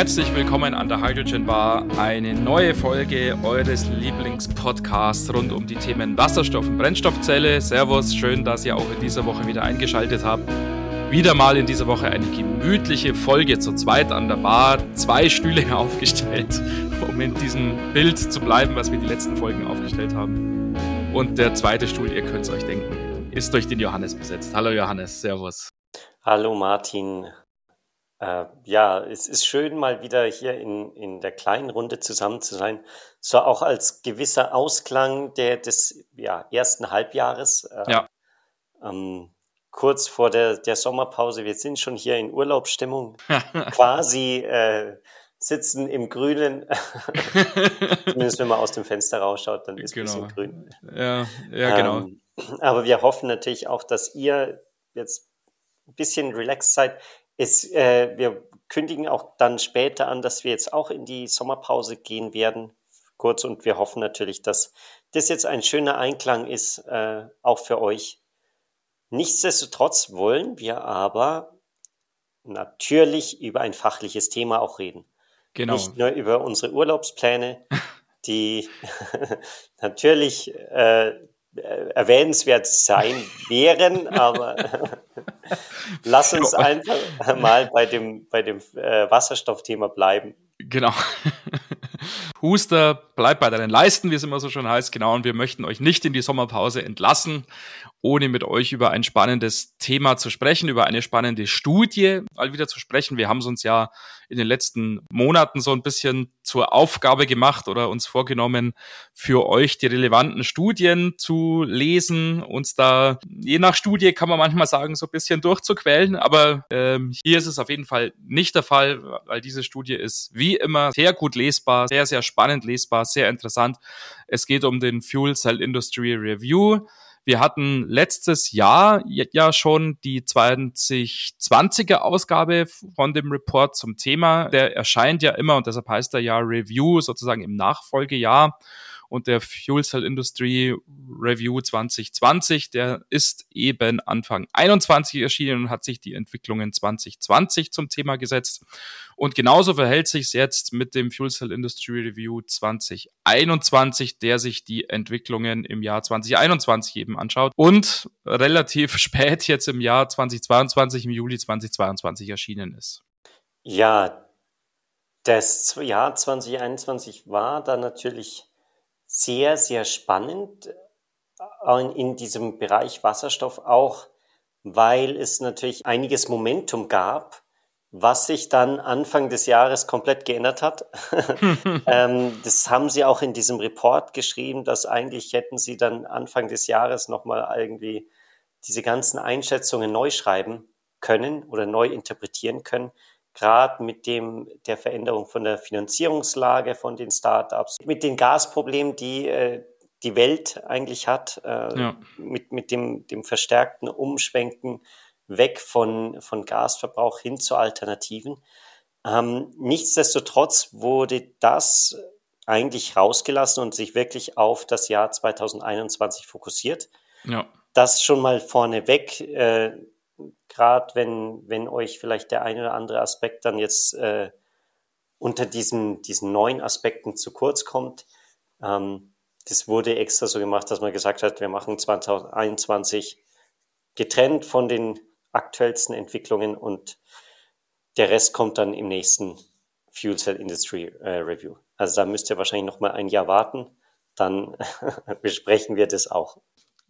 Herzlich willkommen an der Hydrogen Bar, eine neue Folge eures Lieblingspodcasts rund um die Themen Wasserstoff und Brennstoffzelle. Servus, schön, dass ihr auch in dieser Woche wieder eingeschaltet habt. Wieder mal in dieser Woche eine gemütliche Folge zu zweit an der Bar, zwei Stühle aufgestellt, um in diesem Bild zu bleiben, was wir die letzten Folgen aufgestellt haben. Und der zweite Stuhl, ihr könnt es euch denken, ist durch den Johannes besetzt. Hallo Johannes, Servus. Hallo Martin, äh, ja, es ist schön, mal wieder hier in, in der kleinen Runde zusammen zu sein. So auch als gewisser Ausklang der, des ja, ersten Halbjahres. Äh, ja. Ähm, kurz vor der, der Sommerpause. Wir sind schon hier in Urlaubsstimmung. quasi äh, sitzen im Grünen. Zumindest wenn man aus dem Fenster rausschaut, dann ist genau. ein bisschen grün. Ja, ja genau. Ähm, aber wir hoffen natürlich auch, dass ihr jetzt ein bisschen relaxed seid. Es, äh, wir kündigen auch dann später an, dass wir jetzt auch in die Sommerpause gehen werden, kurz. Und wir hoffen natürlich, dass das jetzt ein schöner Einklang ist, äh, auch für euch. Nichtsdestotrotz wollen wir aber natürlich über ein fachliches Thema auch reden. Genau. Nicht nur über unsere Urlaubspläne, die natürlich äh, erwähnenswert sein wären, aber lass uns einfach mal bei dem, bei dem äh, Wasserstoffthema bleiben. Genau. Huster, bleibt bei deinen Leisten, wie es immer so schon heißt, genau. Und wir möchten euch nicht in die Sommerpause entlassen ohne mit euch über ein spannendes Thema zu sprechen, über eine spannende Studie mal wieder zu sprechen. Wir haben es uns ja in den letzten Monaten so ein bisschen zur Aufgabe gemacht oder uns vorgenommen, für euch die relevanten Studien zu lesen, uns da je nach Studie kann man manchmal sagen, so ein bisschen durchzuquellen. Aber ähm, hier ist es auf jeden Fall nicht der Fall, weil diese Studie ist wie immer sehr gut lesbar, sehr, sehr spannend lesbar, sehr interessant. Es geht um den Fuel Cell Industry Review. Wir hatten letztes Jahr ja schon die 2020er Ausgabe von dem Report zum Thema. Der erscheint ja immer und deshalb heißt er ja Review sozusagen im Nachfolgejahr und der Fuel Cell Industry Review 2020, der ist eben Anfang 21 erschienen und hat sich die Entwicklungen 2020 zum Thema gesetzt. Und genauso verhält sich es jetzt mit dem Fuel Cell Industry Review 2021, der sich die Entwicklungen im Jahr 2021 eben anschaut und relativ spät jetzt im Jahr 2022, im Juli 2022 erschienen ist. Ja, das Jahr 2021 war da natürlich sehr, sehr spannend äh, in diesem Bereich Wasserstoff auch, weil es natürlich einiges Momentum gab, was sich dann Anfang des Jahres komplett geändert hat. ähm, das haben sie auch in diesem Report geschrieben, dass eigentlich hätten sie dann Anfang des Jahres nochmal irgendwie diese ganzen Einschätzungen neu schreiben können oder neu interpretieren können gerade mit dem der Veränderung von der Finanzierungslage von den Startups, mit den Gasproblemen, die äh, die Welt eigentlich hat, äh, ja. mit, mit dem, dem verstärkten Umschwenken weg von, von Gasverbrauch hin zu Alternativen. Ähm, nichtsdestotrotz wurde das eigentlich rausgelassen und sich wirklich auf das Jahr 2021 fokussiert. Ja. Das schon mal vorneweg. Äh, gerade wenn, wenn euch vielleicht der eine oder andere Aspekt dann jetzt äh, unter diesen, diesen neuen Aspekten zu kurz kommt. Ähm, das wurde extra so gemacht, dass man gesagt hat, wir machen 2021 getrennt von den aktuellsten Entwicklungen und der Rest kommt dann im nächsten Fuel Cell Industry äh, Review. Also da müsst ihr wahrscheinlich noch mal ein Jahr warten, dann besprechen wir das auch.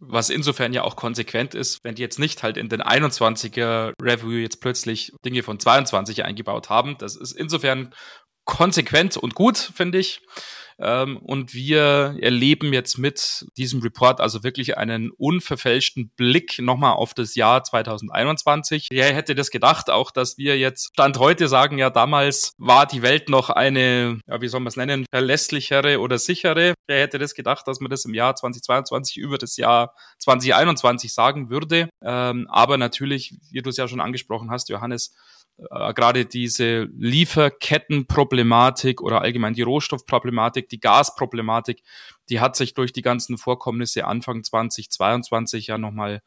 Was insofern ja auch konsequent ist, wenn die jetzt nicht halt in den 21er Review jetzt plötzlich Dinge von 22 eingebaut haben. Das ist insofern konsequent und gut, finde ich. Ähm, und wir erleben jetzt mit diesem Report also wirklich einen unverfälschten Blick nochmal auf das Jahr 2021. Wer hätte das gedacht, auch dass wir jetzt Stand heute sagen, ja, damals war die Welt noch eine, ja, wie soll man es nennen, verlässlichere oder sichere. Wer hätte das gedacht, dass man das im Jahr 2022 über das Jahr 2021 sagen würde? Ähm, aber natürlich, wie du es ja schon angesprochen hast, Johannes, äh, gerade diese Lieferkettenproblematik oder allgemein die Rohstoffproblematik, die Gasproblematik, die hat sich durch die ganzen Vorkommnisse Anfang 2022 ja nochmal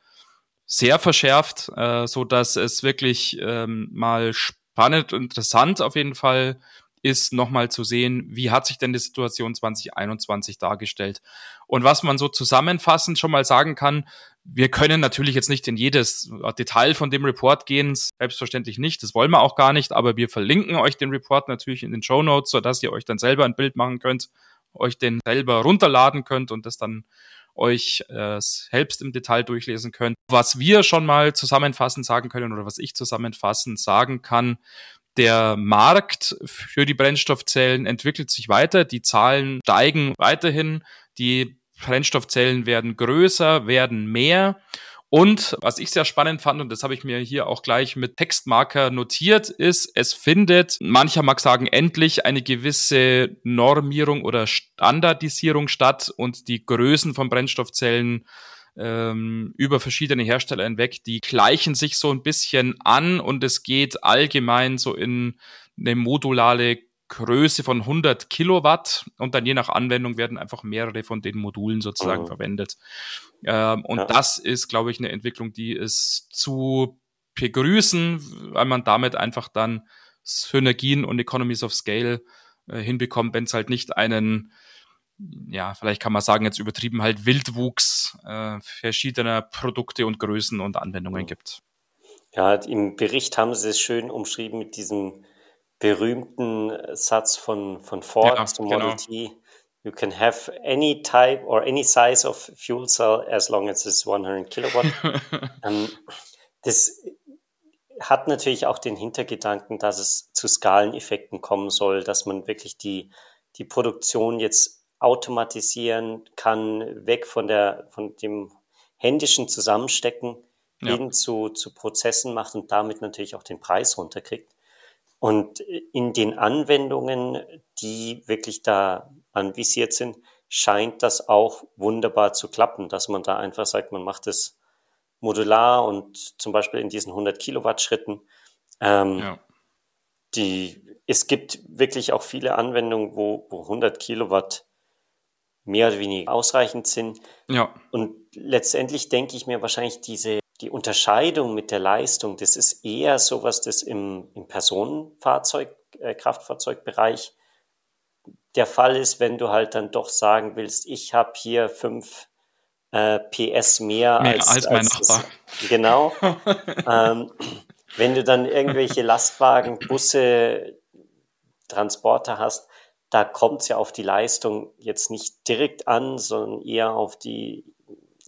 sehr verschärft, äh, so dass es wirklich ähm, mal spannend und interessant auf jeden Fall ist nochmal zu sehen, wie hat sich denn die Situation 2021 dargestellt. Und was man so zusammenfassend schon mal sagen kann, wir können natürlich jetzt nicht in jedes Detail von dem Report gehen, selbstverständlich nicht, das wollen wir auch gar nicht, aber wir verlinken euch den Report natürlich in den Show Notes, sodass ihr euch dann selber ein Bild machen könnt, euch den selber runterladen könnt und das dann euch äh, selbst im Detail durchlesen könnt. Was wir schon mal zusammenfassend sagen können oder was ich zusammenfassend sagen kann, der Markt für die Brennstoffzellen entwickelt sich weiter, die Zahlen steigen weiterhin, die Brennstoffzellen werden größer, werden mehr. Und was ich sehr spannend fand, und das habe ich mir hier auch gleich mit Textmarker notiert, ist, es findet, mancher mag sagen, endlich eine gewisse Normierung oder Standardisierung statt und die Größen von Brennstoffzellen ähm, über verschiedene Hersteller hinweg, die gleichen sich so ein bisschen an und es geht allgemein so in eine modulare Größe von 100 Kilowatt und dann je nach Anwendung werden einfach mehrere von den Modulen sozusagen oh. verwendet. Ähm, und ja. das ist, glaube ich, eine Entwicklung, die ist zu begrüßen, weil man damit einfach dann Synergien und Economies of Scale äh, hinbekommt, wenn es halt nicht einen, ja, vielleicht kann man sagen, jetzt übertrieben halt Wildwuchs äh, verschiedener Produkte und Größen und Anwendungen gibt. Ja, im Bericht haben sie es schön umschrieben mit diesem berühmten Satz von, von Ford ja, zum Model genau. T. You can have any type or any size of fuel cell as long as it's 100 Kilowatt. ähm, das hat natürlich auch den Hintergedanken, dass es zu Skaleneffekten kommen soll, dass man wirklich die, die Produktion jetzt automatisieren kann, weg von der, von dem händischen Zusammenstecken ja. hin zu, zu Prozessen macht und damit natürlich auch den Preis runterkriegt. Und in den Anwendungen, die wirklich da anvisiert sind, scheint das auch wunderbar zu klappen, dass man da einfach sagt, man macht es modular und zum Beispiel in diesen 100 Kilowatt Schritten. Ähm, ja. die, es gibt wirklich auch viele Anwendungen, wo, wo 100 Kilowatt mehr oder weniger ausreichend sind. Ja. Und letztendlich denke ich mir wahrscheinlich diese die Unterscheidung mit der Leistung, das ist eher sowas, das im, im Personenfahrzeug, äh, Kraftfahrzeugbereich der Fall ist, wenn du halt dann doch sagen willst, ich habe hier fünf äh, PS mehr, mehr als, als, mein als Nachbar. Das, genau. ähm, wenn du dann irgendwelche Lastwagen, Busse, Transporter hast, da kommt es ja auf die Leistung jetzt nicht direkt an, sondern eher auf die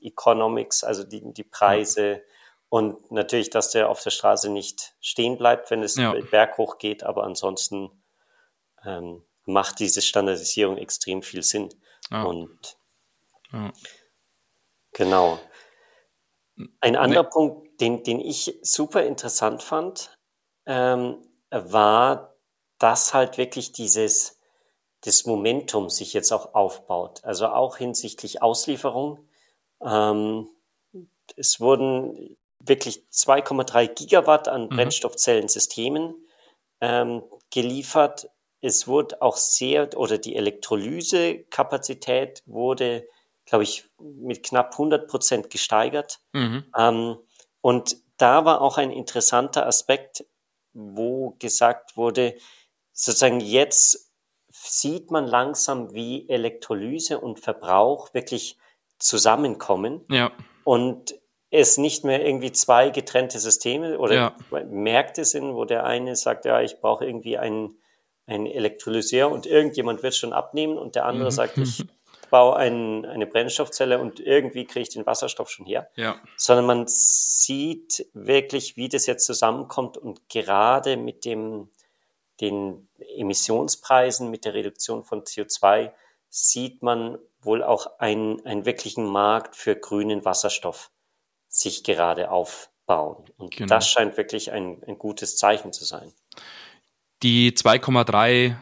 Economics, also die, die Preise. Und natürlich, dass der auf der Straße nicht stehen bleibt, wenn es ja. berghoch geht, aber ansonsten ähm, macht diese Standardisierung extrem viel Sinn. Ja. Und ja. genau. Ein anderer nee. Punkt, den, den ich super interessant fand, ähm, war, dass halt wirklich dieses das Momentum sich jetzt auch aufbaut. Also auch hinsichtlich Auslieferung. Ähm, es wurden wirklich 2,3 Gigawatt an mhm. Brennstoffzellensystemen ähm, geliefert. Es wurde auch sehr, oder die Elektrolysekapazität wurde, glaube ich, mit knapp 100 Prozent gesteigert. Mhm. Ähm, und da war auch ein interessanter Aspekt, wo gesagt wurde, sozusagen jetzt sieht man langsam, wie Elektrolyse und Verbrauch wirklich zusammenkommen ja. und es nicht mehr irgendwie zwei getrennte Systeme oder ja. Märkte sind, wo der eine sagt, ja, ich brauche irgendwie einen, einen Elektrolyseur und irgendjemand wird schon abnehmen und der andere mhm. sagt, ich baue ein, eine Brennstoffzelle und irgendwie kriege ich den Wasserstoff schon her. Ja. Sondern man sieht wirklich, wie das jetzt zusammenkommt und gerade mit dem, den Emissionspreisen, mit der Reduktion von CO2 sieht man, wohl auch einen, einen wirklichen Markt für grünen Wasserstoff sich gerade aufbauen. Und genau. das scheint wirklich ein, ein gutes Zeichen zu sein. Die 2,3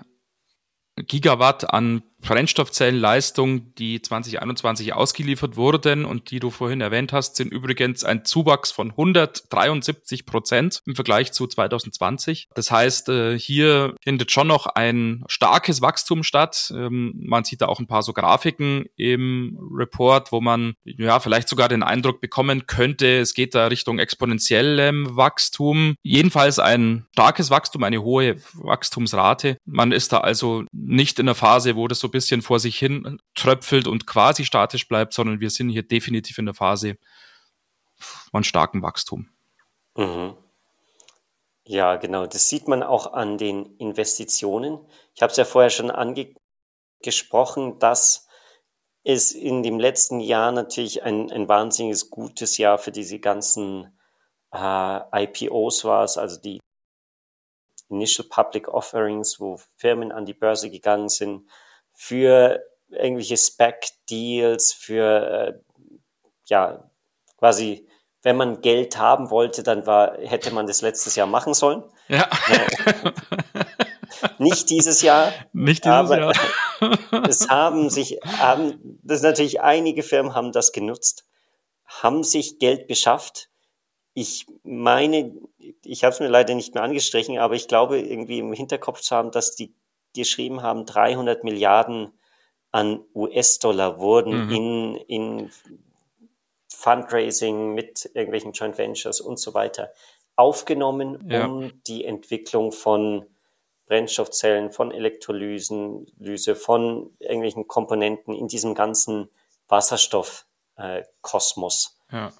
Gigawatt an Brennstoffzellenleistung, die 2021 ausgeliefert wurden und die du vorhin erwähnt hast, sind übrigens ein Zuwachs von 173 Prozent im Vergleich zu 2020. Das heißt, äh, hier findet schon noch ein starkes Wachstum statt. Ähm, man sieht da auch ein paar so Grafiken im Report, wo man ja vielleicht sogar den Eindruck bekommen könnte, es geht da Richtung exponentiellem Wachstum. Jedenfalls ein starkes Wachstum, eine hohe Wachstumsrate. Man ist da also nicht in der Phase, wo das so bisschen vor sich hin tröpfelt und quasi statisch bleibt, sondern wir sind hier definitiv in der Phase von starkem Wachstum. Mhm. Ja, genau. Das sieht man auch an den Investitionen. Ich habe es ja vorher schon angesprochen, dass es in dem letzten Jahr natürlich ein, ein wahnsinniges gutes Jahr für diese ganzen äh, IPOs war, also die Initial Public Offerings, wo Firmen an die Börse gegangen sind, für irgendwelche Spec-Deals, für äh, ja quasi, wenn man Geld haben wollte, dann war, hätte man das letztes Jahr machen sollen. Ja. Nicht dieses Jahr. Nicht dieses aber Jahr. es haben sich, haben, das natürlich einige Firmen haben das genutzt, haben sich Geld beschafft. Ich meine, ich habe es mir leider nicht mehr angestrichen, aber ich glaube irgendwie im Hinterkopf zu haben, dass die geschrieben haben, 300 Milliarden an US-Dollar wurden mhm. in, in Fundraising mit irgendwelchen Joint Ventures und so weiter aufgenommen, ja. um die Entwicklung von Brennstoffzellen, von Elektrolysen, Lyse, von irgendwelchen Komponenten in diesem ganzen Wasserstoffkosmos äh, ja.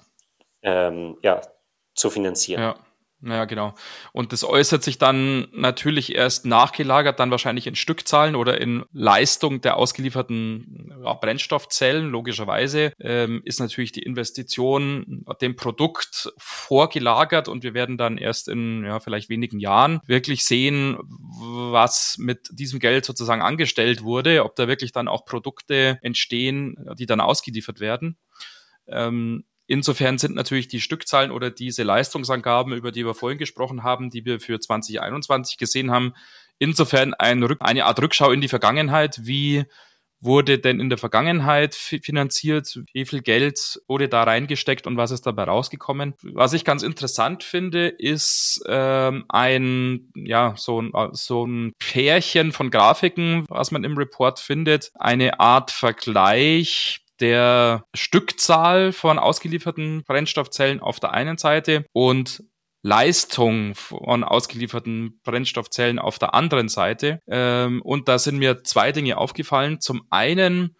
Ähm, ja, zu finanzieren. Ja. Ja, genau. Und das äußert sich dann natürlich erst nachgelagert, dann wahrscheinlich in Stückzahlen oder in Leistung der ausgelieferten Brennstoffzellen. Logischerweise ähm, ist natürlich die Investition dem Produkt vorgelagert und wir werden dann erst in ja, vielleicht wenigen Jahren wirklich sehen, was mit diesem Geld sozusagen angestellt wurde, ob da wirklich dann auch Produkte entstehen, die dann ausgeliefert werden. Ähm, Insofern sind natürlich die Stückzahlen oder diese Leistungsangaben, über die wir vorhin gesprochen haben, die wir für 2021 gesehen haben, insofern ein eine Art Rückschau in die Vergangenheit. Wie wurde denn in der Vergangenheit finanziert? Wie viel Geld wurde da reingesteckt und was ist dabei rausgekommen? Was ich ganz interessant finde, ist ähm, ein, ja, so ein, so ein Pärchen von Grafiken, was man im Report findet. Eine Art Vergleich der Stückzahl von ausgelieferten Brennstoffzellen auf der einen Seite und Leistung von ausgelieferten Brennstoffzellen auf der anderen Seite. Ähm, und da sind mir zwei Dinge aufgefallen. Zum einen,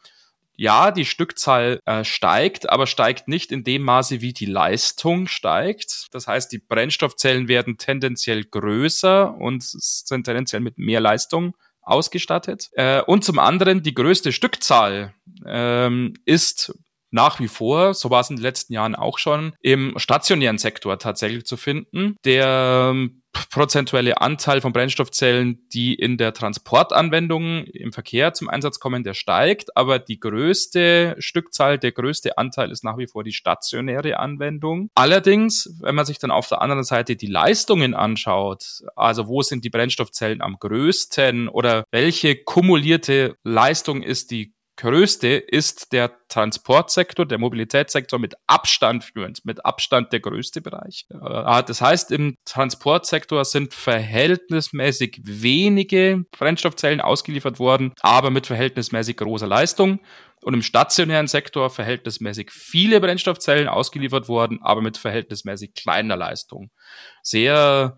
ja, die Stückzahl äh, steigt, aber steigt nicht in dem Maße, wie die Leistung steigt. Das heißt, die Brennstoffzellen werden tendenziell größer und sind tendenziell mit mehr Leistung ausgestattet. Äh, und zum anderen die größte Stückzahl ähm, ist nach wie vor, so war es in den letzten Jahren auch schon, im stationären Sektor tatsächlich zu finden. Der ähm, prozentuelle Anteil von Brennstoffzellen, die in der Transportanwendung im Verkehr zum Einsatz kommen, der steigt, aber die größte Stückzahl, der größte Anteil ist nach wie vor die stationäre Anwendung. Allerdings, wenn man sich dann auf der anderen Seite die Leistungen anschaut, also wo sind die Brennstoffzellen am größten oder welche kumulierte Leistung ist die größte ist der Transportsektor, der Mobilitätssektor mit Abstand führend, mit Abstand der größte Bereich. Äh, das heißt, im Transportsektor sind verhältnismäßig wenige Brennstoffzellen ausgeliefert worden, aber mit verhältnismäßig großer Leistung. Und im stationären Sektor verhältnismäßig viele Brennstoffzellen ausgeliefert worden, aber mit verhältnismäßig kleiner Leistung. Sehr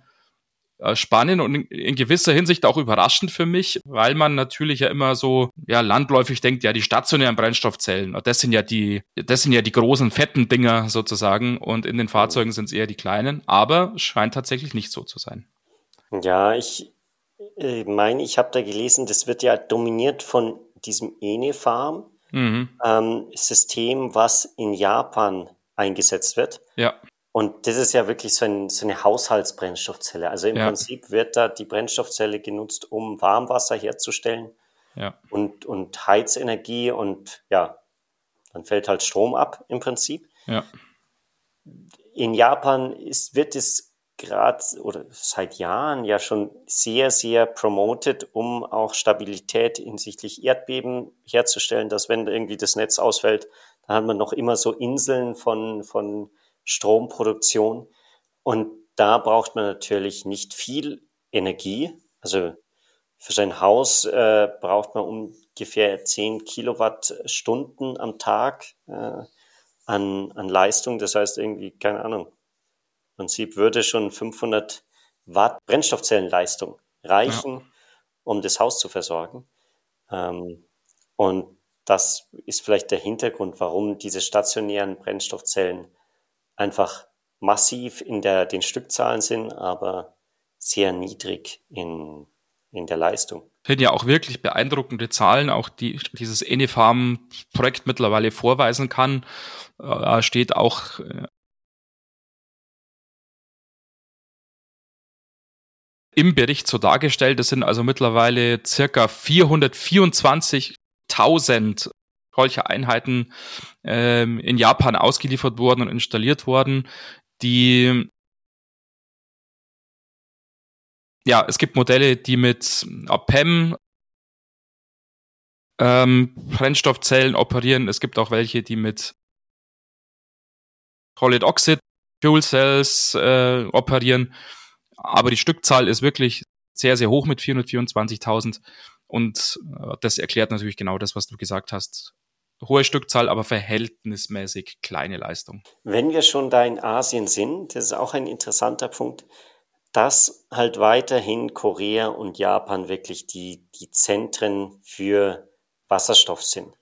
spannend und in, gewisser Hinsicht auch überraschend für mich, weil man natürlich ja immer so ja landläufig denkt, ja die stationären Brennstoffzellen, das sind ja die das sind ja die großen fetten Dinger sozusagen und in den Fahrzeugen sind es eher die kleinen, aber scheint tatsächlich nicht so zu sein. Ja, ich äh, meine, ich habe da gelesen, das wird ja dominiert von diesem Enefarm mhm. ähm, System, was in Japan eingesetzt wird. Ja. Und das ist ja wirklich so, ein, so eine Haushaltsbrennstoffzelle. Also im ja. Prinzip wird da die Brennstoffzelle genutzt, um Warmwasser herzustellen ja. und, und Heizenergie und ja, dann fällt halt Strom ab im Prinzip. Ja. In Japan ist, wird es gerade oder seit Jahren ja schon sehr, sehr promoted, um auch Stabilität hinsichtlich Erdbeben herzustellen, dass wenn irgendwie das Netz ausfällt, dann hat man noch immer so Inseln von, von Stromproduktion. Und da braucht man natürlich nicht viel Energie. Also für sein Haus äh, braucht man ungefähr 10 Kilowattstunden am Tag äh, an, an Leistung. Das heißt irgendwie, keine Ahnung, im Prinzip würde schon 500 Watt Brennstoffzellenleistung reichen, ja. um das Haus zu versorgen. Ähm, und das ist vielleicht der Hintergrund, warum diese stationären Brennstoffzellen einfach massiv in der, den Stückzahlen sind, aber sehr niedrig in, in der Leistung. Das sind ja auch wirklich beeindruckende Zahlen, auch die dieses Enifarm-Projekt mittlerweile vorweisen kann. Äh, steht auch äh, im Bericht so dargestellt. Es sind also mittlerweile circa 424.000 solcher Einheiten ähm, in Japan ausgeliefert worden und installiert worden, die ja, es gibt Modelle, die mit PEM ähm, Brennstoffzellen operieren. Es gibt auch welche, die mit Solid Oxide Fuel Cells äh, operieren aber die Stückzahl ist wirklich sehr, sehr hoch mit 424.000 und äh, das erklärt natürlich genau das, was du gesagt hast. Hohe Stückzahl, aber verhältnismäßig kleine Leistung. Wenn wir schon da in Asien sind, das ist auch ein interessanter Punkt, dass halt weiterhin Korea und Japan wirklich die, die Zentren für Wasserstoff sind.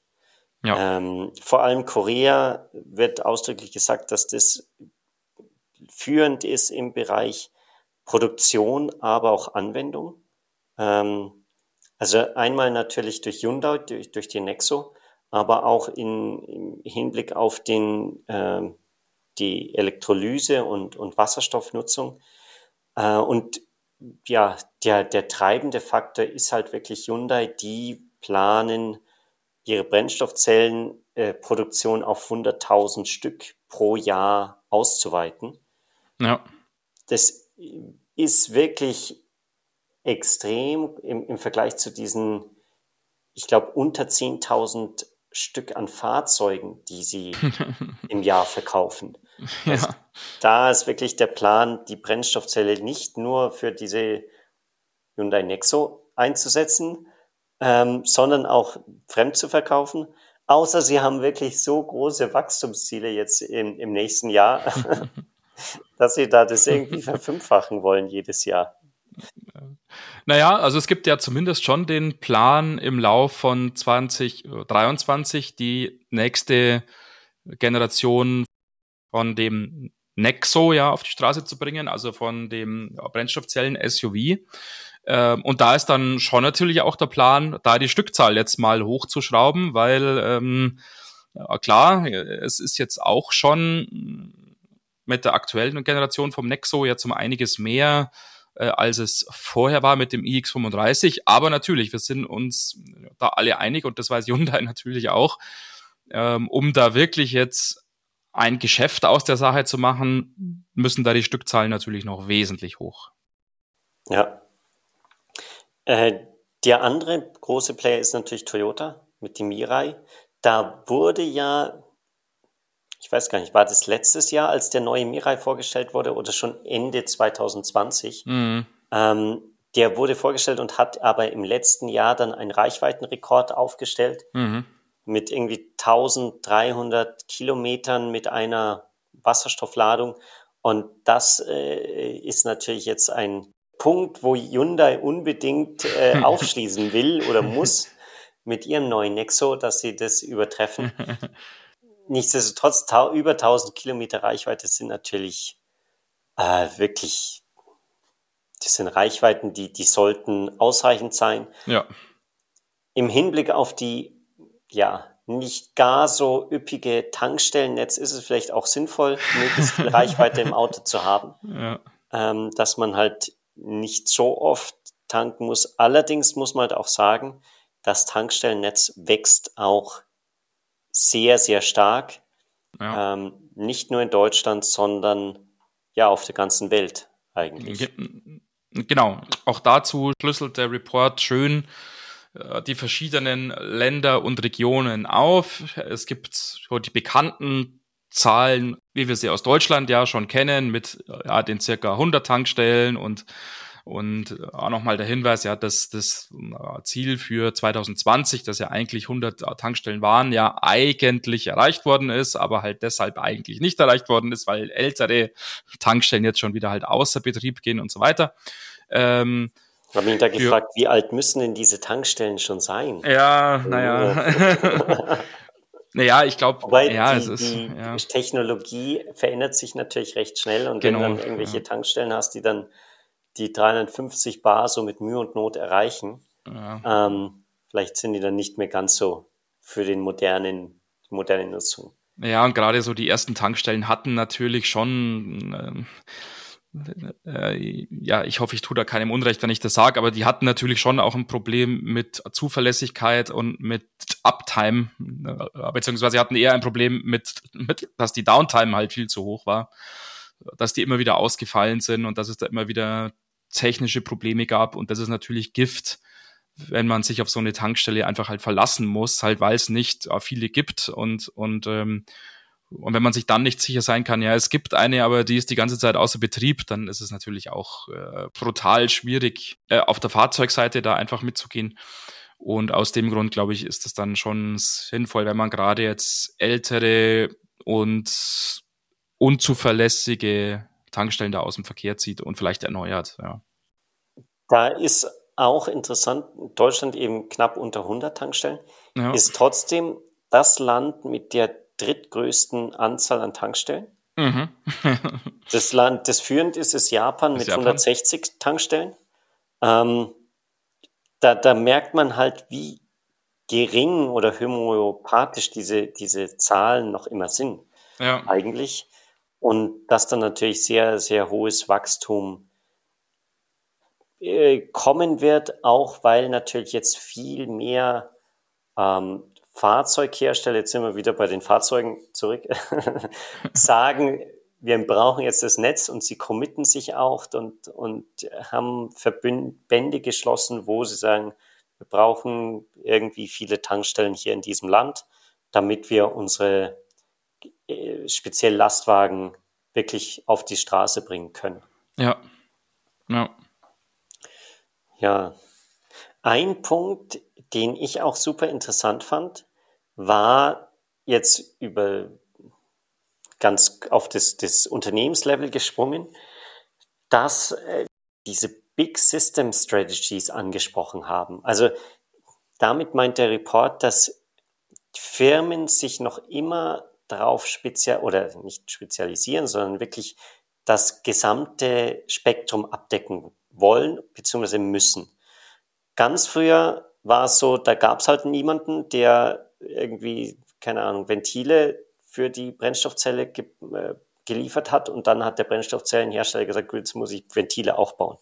Ja. Ähm, vor allem Korea wird ausdrücklich gesagt, dass das führend ist im Bereich Produktion, aber auch Anwendung. Ähm, also einmal natürlich durch Hyundai, durch, durch die Nexo, aber auch in, im Hinblick auf den, äh, die Elektrolyse und, und Wasserstoffnutzung. Äh, und ja, der, der treibende Faktor ist halt wirklich Hyundai, die planen ihre Brennstoffzellenproduktion äh, auf 100.000 Stück pro Jahr auszuweiten. Ja. Das ist wirklich extrem im, im Vergleich zu diesen, ich glaube, unter 10.000 Stück an Fahrzeugen, die sie im Jahr verkaufen. Ja. Also, da ist wirklich der Plan, die Brennstoffzelle nicht nur für diese Hyundai Nexo einzusetzen, ähm, sondern auch fremd zu verkaufen. Außer sie haben wirklich so große Wachstumsziele jetzt im, im nächsten Jahr, dass sie da das irgendwie verfünffachen wollen jedes Jahr. Naja, also es gibt ja zumindest schon den Plan im Lauf von 2023 die nächste Generation von dem Nexo ja auf die Straße zu bringen, also von dem Brennstoffzellen-SUV. Ähm, und da ist dann schon natürlich auch der Plan, da die Stückzahl jetzt mal hochzuschrauben, weil ähm, klar, es ist jetzt auch schon mit der aktuellen Generation vom Nexo jetzt um einiges mehr, äh, als es vorher war mit dem iX35. Aber natürlich, wir sind uns da alle einig und das weiß Hyundai natürlich auch, ähm, um da wirklich jetzt ein Geschäft aus der Sache zu machen, müssen da die Stückzahlen natürlich noch wesentlich hoch. Ja. Äh, der andere große Player ist natürlich Toyota mit dem Mirai. Da wurde ja ich weiß gar nicht, war das letztes Jahr, als der neue Mirai vorgestellt wurde oder schon Ende 2020? Mhm. Ähm, der wurde vorgestellt und hat aber im letzten Jahr dann einen Reichweitenrekord aufgestellt mhm. mit irgendwie 1300 Kilometern mit einer Wasserstoffladung. Und das äh, ist natürlich jetzt ein Punkt, wo Hyundai unbedingt äh, aufschließen will oder muss mit ihrem neuen Nexo, dass sie das übertreffen. Nichtsdestotrotz, über 1000 Kilometer Reichweite sind natürlich äh, wirklich, das sind Reichweiten, die, die sollten ausreichend sein. Ja. Im Hinblick auf die, ja, nicht gar so üppige Tankstellennetz ist es vielleicht auch sinnvoll, möglichst viel Reichweite im Auto zu haben. Ja. Ähm, dass man halt nicht so oft tanken muss. Allerdings muss man halt auch sagen, das Tankstellennetz wächst auch sehr, sehr stark. Ja. Ähm, nicht nur in Deutschland, sondern ja auf der ganzen Welt. eigentlich. Genau, auch dazu schlüsselt der Report schön äh, die verschiedenen Länder und Regionen auf. Es gibt so die bekannten Zahlen, wie wir sie aus Deutschland ja schon kennen, mit ja, den circa 100 Tankstellen und und auch nochmal der Hinweis, ja, dass das äh, Ziel für 2020, dass ja eigentlich 100 Tankstellen waren, ja eigentlich erreicht worden ist, aber halt deshalb eigentlich nicht erreicht worden ist, weil ältere Tankstellen jetzt schon wieder halt außer Betrieb gehen und so weiter. Ähm, ich habe mich da gefragt, wie alt müssen denn diese Tankstellen schon sein? Ja, naja. Naja, ich glaube, ja, die, es ist, die ja. Technologie verändert sich natürlich recht schnell und genau, wenn du dann irgendwelche ja. Tankstellen hast, die dann die 350 Bar so mit Mühe und Not erreichen, ja. ähm, vielleicht sind die dann nicht mehr ganz so für den modernen, die moderne Nutzung. Ja, und gerade so die ersten Tankstellen hatten natürlich schon ähm, äh, ja, ich hoffe, ich tue da keinem Unrecht, wenn ich das sage, aber die hatten natürlich schon auch ein Problem mit Zuverlässigkeit und mit Uptime, äh, beziehungsweise hatten eher ein Problem mit, mit, dass die Downtime halt viel zu hoch war, dass die immer wieder ausgefallen sind und dass es da immer wieder technische Probleme gab und das ist natürlich Gift, wenn man sich auf so eine Tankstelle einfach halt verlassen muss, halt weil es nicht äh, viele gibt und und ähm, und wenn man sich dann nicht sicher sein kann, ja, es gibt eine, aber die ist die ganze Zeit außer Betrieb, dann ist es natürlich auch äh, brutal schwierig, äh, auf der Fahrzeugseite da einfach mitzugehen. Und aus dem Grund, glaube ich, ist es dann schon sinnvoll, wenn man gerade jetzt ältere und unzuverlässige Tankstellen da aus dem Verkehr zieht und vielleicht erneuert. Ja. Da ist auch interessant, Deutschland eben knapp unter 100 Tankstellen, ja. ist trotzdem das Land mit der drittgrößten Anzahl an Tankstellen. Mhm. das Land, das führend ist, ist Japan ist mit Japan? 160 Tankstellen. Ähm, da, da merkt man halt, wie gering oder homöopathisch diese, diese Zahlen noch immer sind. Ja. Eigentlich. Und dass dann natürlich sehr, sehr hohes Wachstum äh, kommen wird, auch weil natürlich jetzt viel mehr ähm, Fahrzeughersteller, jetzt sind wir wieder bei den Fahrzeugen zurück, sagen, wir brauchen jetzt das Netz und sie committen sich auch und, und haben Verbände geschlossen, wo sie sagen, wir brauchen irgendwie viele Tankstellen hier in diesem Land, damit wir unsere speziell Lastwagen wirklich auf die Straße bringen können. Ja. Ja. Ja. Ein Punkt, den ich auch super interessant fand, war jetzt über ganz auf das, das Unternehmenslevel gesprungen, dass äh, diese Big System Strategies angesprochen haben. Also damit meint der Report, dass Firmen sich noch immer darauf spezial oder nicht spezialisieren, sondern wirklich das gesamte Spektrum abdecken wollen bzw. müssen. Ganz früher war es so, da gab es halt niemanden, der irgendwie, keine Ahnung, Ventile für die Brennstoffzelle ge äh, geliefert hat und dann hat der Brennstoffzellenhersteller gesagt, gut, jetzt muss ich Ventile auch bauen.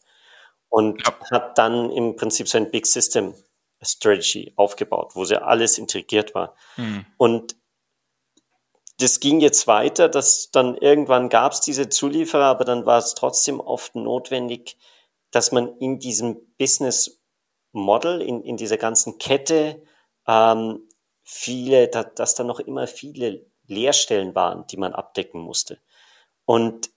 Und ja. hat dann im Prinzip so ein Big System Strategy aufgebaut, wo sie alles integriert war. Mhm. Und das ging jetzt weiter, dass dann irgendwann gab es diese Zulieferer, aber dann war es trotzdem oft notwendig, dass man in diesem Business Model, in, in dieser ganzen Kette, ähm, viele, da, dass da noch immer viele Leerstellen waren, die man abdecken musste. Und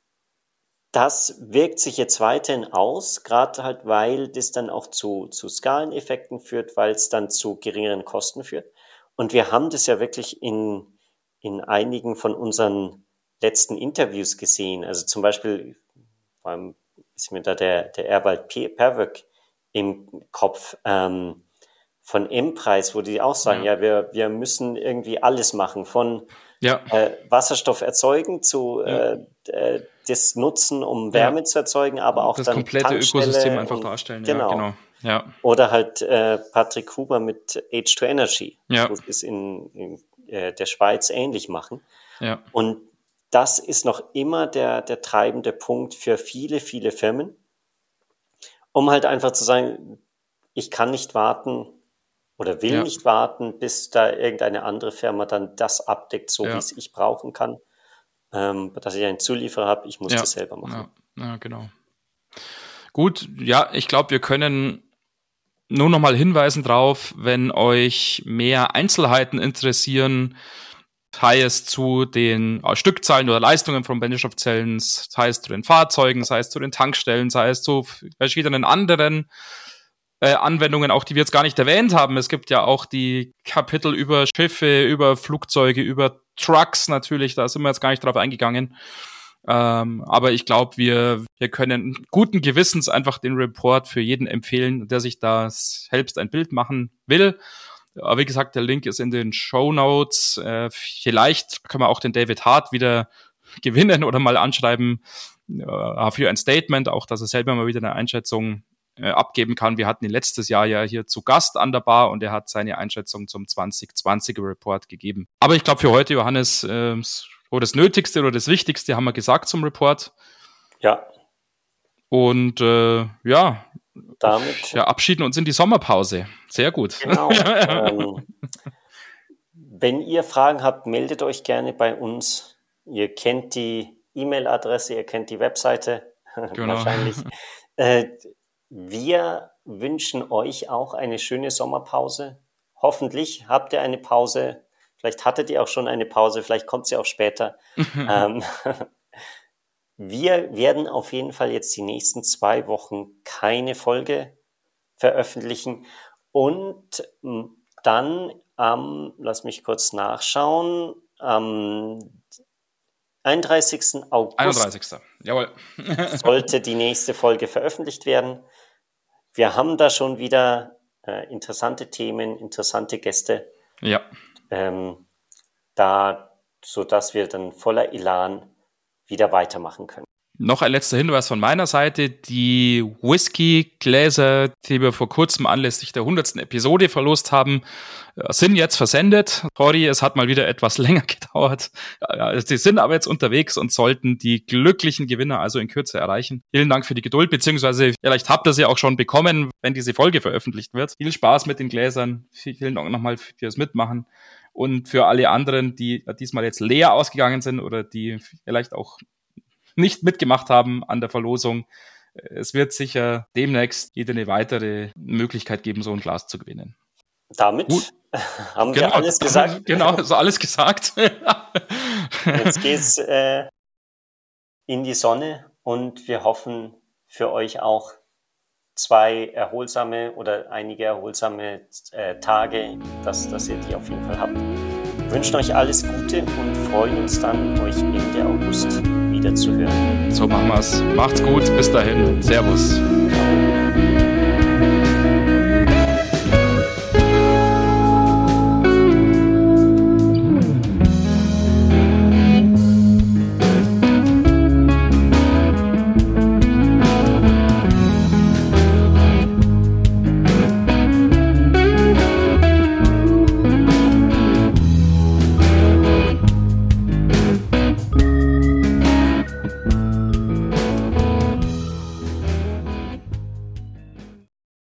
das wirkt sich jetzt weiterhin aus, gerade halt, weil das dann auch zu, zu Skaleneffekten führt, weil es dann zu geringeren Kosten führt. Und wir haben das ja wirklich in, in einigen von unseren letzten Interviews gesehen. Also zum Beispiel ist mir da der, der Erwald Perwöck im Kopf ähm, von M-Preis, wo die auch sagen, ja, ja wir, wir müssen irgendwie alles machen, von ja. äh, Wasserstoff erzeugen zu ja. äh, äh das nutzen, um Wärme zu erzeugen, aber auch das dann komplette Ökosystem einfach und, darstellen. Genau. genau. Ja. Oder halt äh, Patrick Huber mit H2 Energy, ja. wo sie es in, in äh, der Schweiz ähnlich machen. Ja. Und das ist noch immer der, der treibende Punkt für viele, viele Firmen um halt einfach zu sagen, ich kann nicht warten oder will ja. nicht warten, bis da irgendeine andere Firma dann das abdeckt, so ja. wie es ich brauchen kann, ähm, dass ich einen Zulieferer habe, ich muss das selber machen. Ja, genau. Gut, ja, ich glaube, wir können nur noch mal hinweisen drauf, wenn euch mehr Einzelheiten interessieren, sei es zu den äh, Stückzahlen oder Leistungen von Brennstoffzellen, sei es zu den Fahrzeugen, sei es zu den Tankstellen, sei es zu verschiedenen anderen äh, Anwendungen, auch die wir jetzt gar nicht erwähnt haben. Es gibt ja auch die Kapitel über Schiffe, über Flugzeuge, über Trucks natürlich, da sind wir jetzt gar nicht drauf eingegangen. Ähm, aber ich glaube, wir, wir können guten Gewissens einfach den Report für jeden empfehlen, der sich da selbst ein Bild machen will. Aber wie gesagt, der Link ist in den Show Notes. Äh, vielleicht können wir auch den David Hart wieder gewinnen oder mal anschreiben äh, für ein Statement, auch dass er selber mal wieder eine Einschätzung äh, abgeben kann. Wir hatten ihn letztes Jahr ja hier zu Gast an der Bar und er hat seine Einschätzung zum 2020er Report gegeben. Aber ich glaube für heute, Johannes, äh, so das Nötigste oder das Wichtigste haben wir gesagt zum Report. Ja. Und äh, ja, damit verabschieden uns in die Sommerpause. Sehr gut. Genau. ähm, wenn ihr Fragen habt, meldet euch gerne bei uns. Ihr kennt die E-Mail-Adresse, ihr kennt die Webseite genau. wahrscheinlich. Äh, wir wünschen euch auch eine schöne Sommerpause. Hoffentlich habt ihr eine Pause. Vielleicht hattet ihr auch schon eine Pause, vielleicht kommt sie auch später. ähm, wir werden auf jeden Fall jetzt die nächsten zwei Wochen keine Folge veröffentlichen und hm, dann am, lass mich kurz nachschauen, am 31. August 31. Jawohl. sollte die nächste Folge veröffentlicht werden. Wir haben da schon wieder äh, interessante Themen, interessante Gäste. Ja. Ähm, da, so dass wir dann voller Elan wieder weitermachen können. Noch ein letzter Hinweis von meiner Seite. Die Whisky-Gläser, die wir vor kurzem anlässlich der 100. Episode verlost haben, äh, sind jetzt versendet. Sorry, es hat mal wieder etwas länger gedauert. Sie sind aber jetzt unterwegs und sollten die glücklichen Gewinner also in Kürze erreichen. Vielen Dank für die Geduld, beziehungsweise vielleicht habt ihr sie auch schon bekommen, wenn diese Folge veröffentlicht wird. Viel Spaß mit den Gläsern. Vielen Dank nochmal fürs Mitmachen. Und für alle anderen, die diesmal jetzt leer ausgegangen sind oder die vielleicht auch nicht mitgemacht haben an der Verlosung, es wird sicher demnächst jede eine weitere Möglichkeit geben, so ein Glas zu gewinnen. Damit Gut. haben genau, wir alles gesagt. Genau, so alles gesagt. Jetzt geht's äh, in die Sonne und wir hoffen für euch auch zwei erholsame oder einige erholsame äh, Tage, dass, dass ihr die auf jeden Fall habt. Wir wünschen euch alles Gute und freuen uns dann, euch Ende August wieder zu hören. So machen wir's. Macht's gut. Bis dahin. Servus.